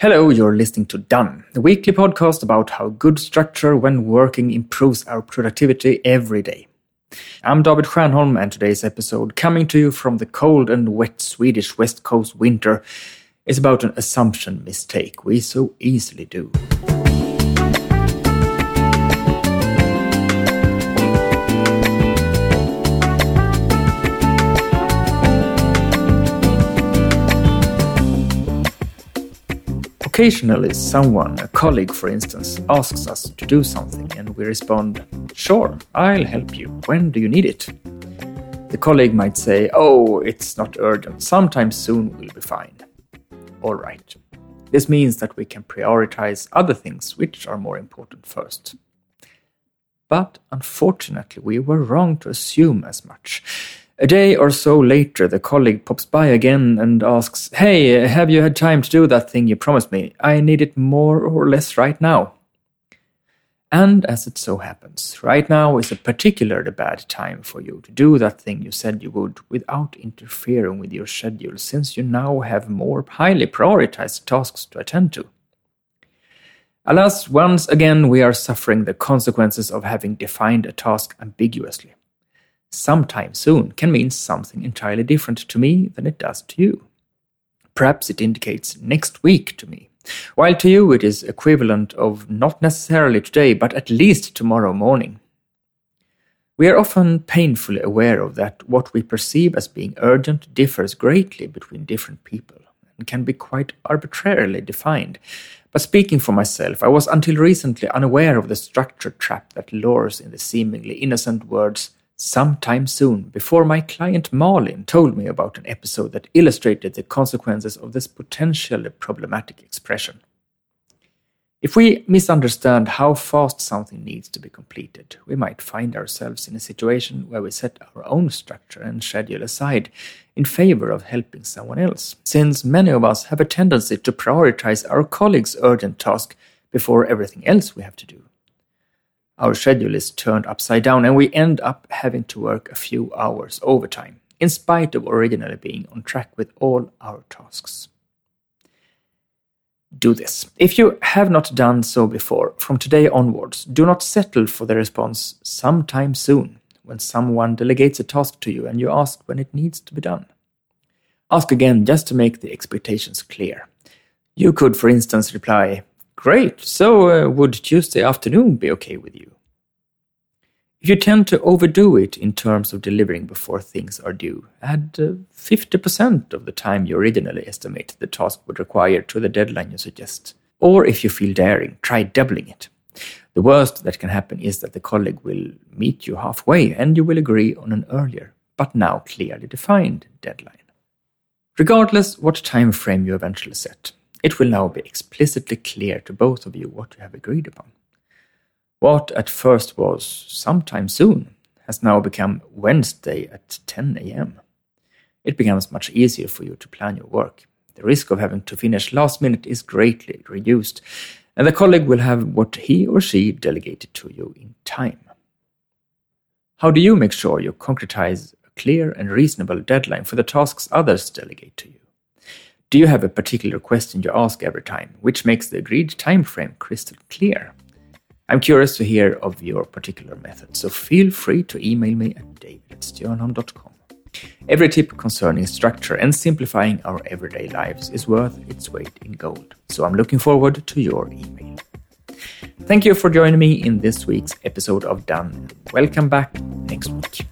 Hello, you're listening to Done, the weekly podcast about how good structure when working improves our productivity every day. I'm David Stjernholm, and today's episode, coming to you from the cold and wet Swedish West Coast winter, is about an assumption mistake we so easily do. Occasionally, someone, a colleague for instance, asks us to do something and we respond, Sure, I'll help you. When do you need it? The colleague might say, Oh, it's not urgent. Sometime soon we'll be fine. All right. This means that we can prioritize other things which are more important first. But unfortunately, we were wrong to assume as much. A day or so later, the colleague pops by again and asks, Hey, have you had time to do that thing you promised me? I need it more or less right now. And as it so happens, right now is a particularly bad time for you to do that thing you said you would without interfering with your schedule, since you now have more highly prioritized tasks to attend to. Alas, once again, we are suffering the consequences of having defined a task ambiguously sometime soon can mean something entirely different to me than it does to you. Perhaps it indicates next week to me, while to you it is equivalent of not necessarily today, but at least tomorrow morning. We are often painfully aware of that what we perceive as being urgent differs greatly between different people and can be quite arbitrarily defined. But speaking for myself, I was until recently unaware of the structure trap that lures in the seemingly innocent words sometime soon before my client Marlin told me about an episode that illustrated the consequences of this potentially problematic expression. If we misunderstand how fast something needs to be completed, we might find ourselves in a situation where we set our own structure and schedule aside in favor of helping someone else, since many of us have a tendency to prioritize our colleagues' urgent task before everything else we have to do our schedule is turned upside down and we end up having to work a few hours overtime, in spite of originally being on track with all our tasks. Do this. If you have not done so before, from today onwards, do not settle for the response sometime soon when someone delegates a task to you and you ask when it needs to be done. Ask again just to make the expectations clear. You could, for instance, reply, Great. So, uh, would Tuesday afternoon be okay with you? If you tend to overdo it in terms of delivering before things are due, add uh, 50% of the time you originally estimated the task would require to the deadline you suggest. Or if you feel daring, try doubling it. The worst that can happen is that the colleague will meet you halfway and you will agree on an earlier, but now clearly defined deadline. Regardless what time frame you eventually set, it will now be explicitly clear to both of you what you have agreed upon. What at first was sometime soon has now become Wednesday at 10 a.m. It becomes much easier for you to plan your work. The risk of having to finish last minute is greatly reduced, and the colleague will have what he or she delegated to you in time. How do you make sure you concretize a clear and reasonable deadline for the tasks others delegate to you? Do you have a particular question you ask every time, which makes the agreed time frame crystal clear? I'm curious to hear of your particular method, so feel free to email me at david.stjernholm.com. Every tip concerning structure and simplifying our everyday lives is worth its weight in gold, so I'm looking forward to your email. Thank you for joining me in this week's episode of Done. Welcome back next week.